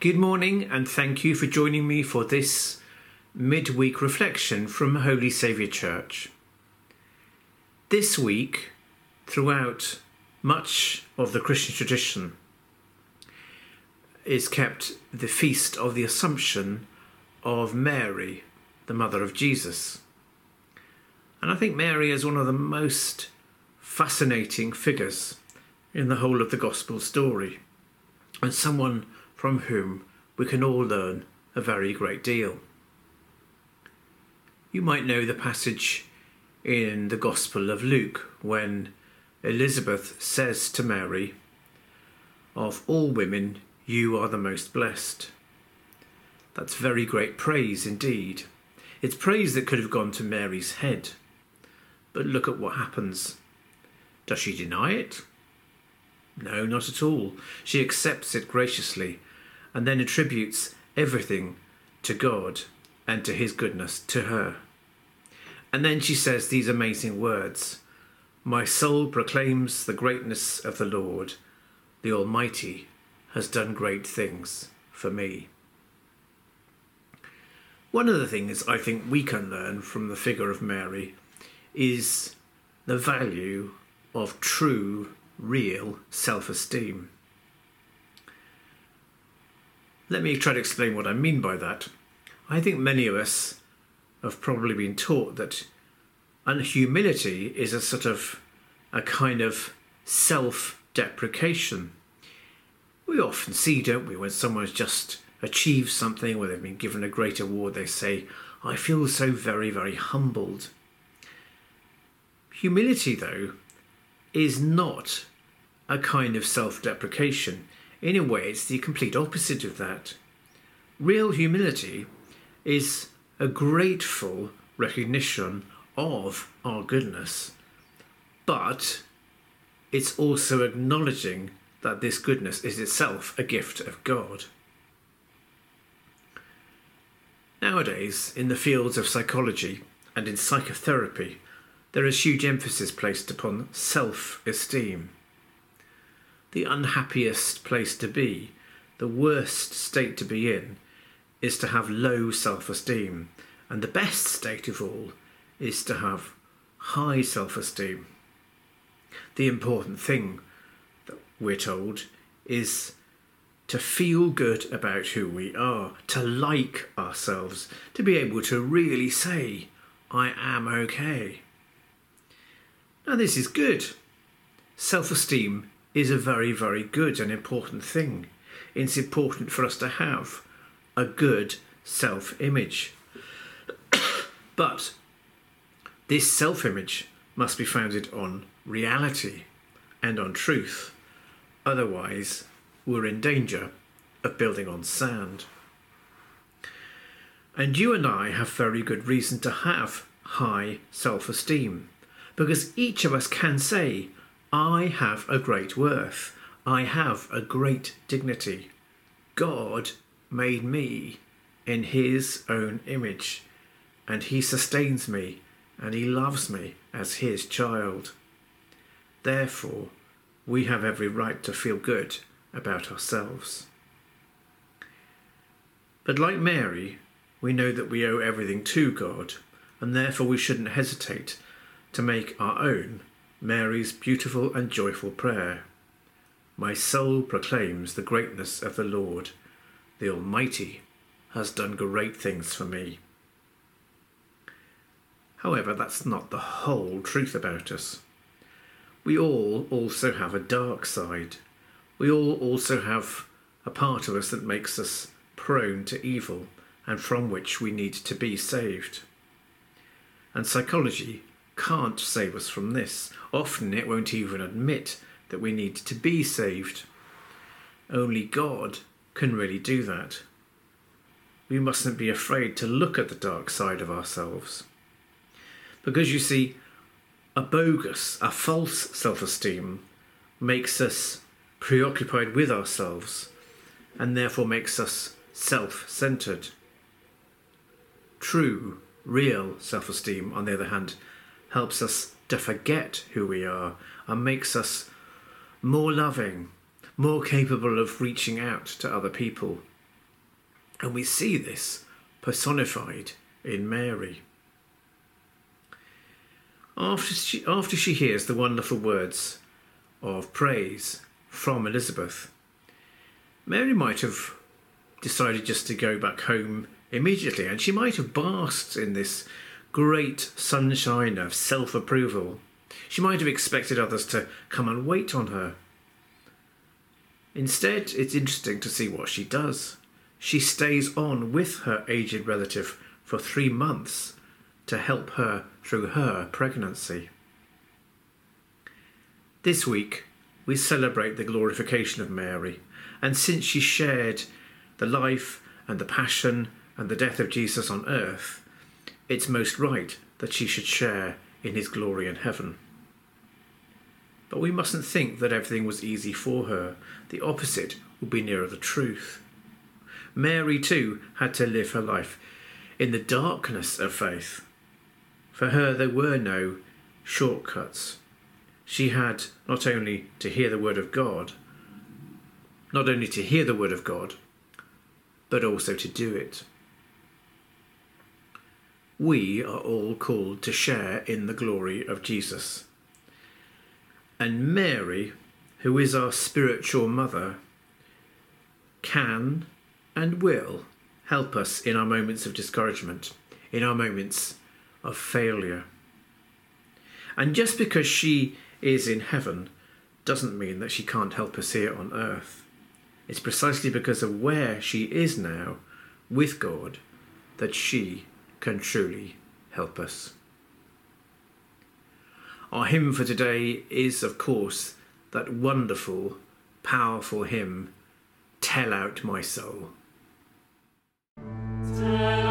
Good morning, and thank you for joining me for this midweek reflection from Holy Saviour Church. This week, throughout much of the Christian tradition, is kept the feast of the Assumption of Mary, the mother of Jesus. And I think Mary is one of the most fascinating figures in the whole of the Gospel story, and someone from whom we can all learn a very great deal. You might know the passage in the Gospel of Luke when Elizabeth says to Mary, Of all women, you are the most blessed. That's very great praise indeed. It's praise that could have gone to Mary's head. But look at what happens. Does she deny it? No, not at all. She accepts it graciously and then attributes everything to God and to His goodness to her. And then she says these amazing words My soul proclaims the greatness of the Lord. The Almighty has done great things for me. One of the things I think we can learn from the figure of Mary is the value of true, real self esteem. Let me try to explain what I mean by that. I think many of us have probably been taught that humility is a sort of a kind of self deprecation. We often see, don't we, when someone's just achieved something or they've been given a great award, they say, I feel so very, very humbled. Humility, though, is not a kind of self deprecation. In a way, it's the complete opposite of that. Real humility is a grateful recognition of our goodness, but it's also acknowledging that this goodness is itself a gift of God. Nowadays, in the fields of psychology and in psychotherapy, there is huge emphasis placed upon self esteem the unhappiest place to be, the worst state to be in, is to have low self esteem. And the best state of all is to have high self esteem. The important thing that we're told is to feel good about who we are, to like ourselves, to be able to really say, I am okay. Now, this is good. Self esteem is a very, very good and important thing. It's important for us to have a good self image. but this self image must be founded on reality and on truth. Otherwise, we're in danger of building on sand. And you and I have very good reason to have high self esteem because each of us can say, I have a great worth. I have a great dignity. God made me in His own image, and He sustains me and He loves me as His child. Therefore, we have every right to feel good about ourselves. But like Mary, we know that we owe everything to God, and therefore we shouldn't hesitate to make our own Mary's beautiful and joyful prayer. My soul proclaims the greatness of the Lord. The Almighty has done great things for me. However, that's not the whole truth about us. We all also have a dark side. We all also have a part of us that makes us prone to evil and from which we need to be saved. And psychology can't save us from this. Often it won't even admit that we need to be saved. Only God can really do that. We mustn't be afraid to look at the dark side of ourselves. Because you see, a bogus, a false self esteem makes us preoccupied with ourselves and therefore makes us self centered. True, real self esteem, on the other hand, helps us to forget who we are and makes us more loving, more capable of reaching out to other people, And we see this personified in Mary. After she, after she hears the wonderful words of praise from Elizabeth, Mary might have decided just to go back home immediately, and she might have basked in this great sunshine of self approval. She might have expected others to come and wait on her. Instead, it's interesting to see what she does. She stays on with her aged relative for three months to help her through her pregnancy. This week, we celebrate the glorification of Mary, and since she shared the life and the passion and the death of Jesus on earth, it's most right that she should share in his glory in heaven. But we mustn't think that everything was easy for her. The opposite would be nearer the truth. Mary, too, had to live her life in the darkness of faith. For her, there were no shortcuts. She had not only to hear the word of God, not only to hear the word of God, but also to do it. We are all called to share in the glory of Jesus. And Mary, who is our spiritual mother, can and will help us in our moments of discouragement, in our moments of failure. And just because she is in heaven doesn't mean that she can't help us here on earth. It's precisely because of where she is now with God that she can truly help us. Our hymn for today is, of course, that wonderful, powerful hymn, Tell Out My Soul. Turn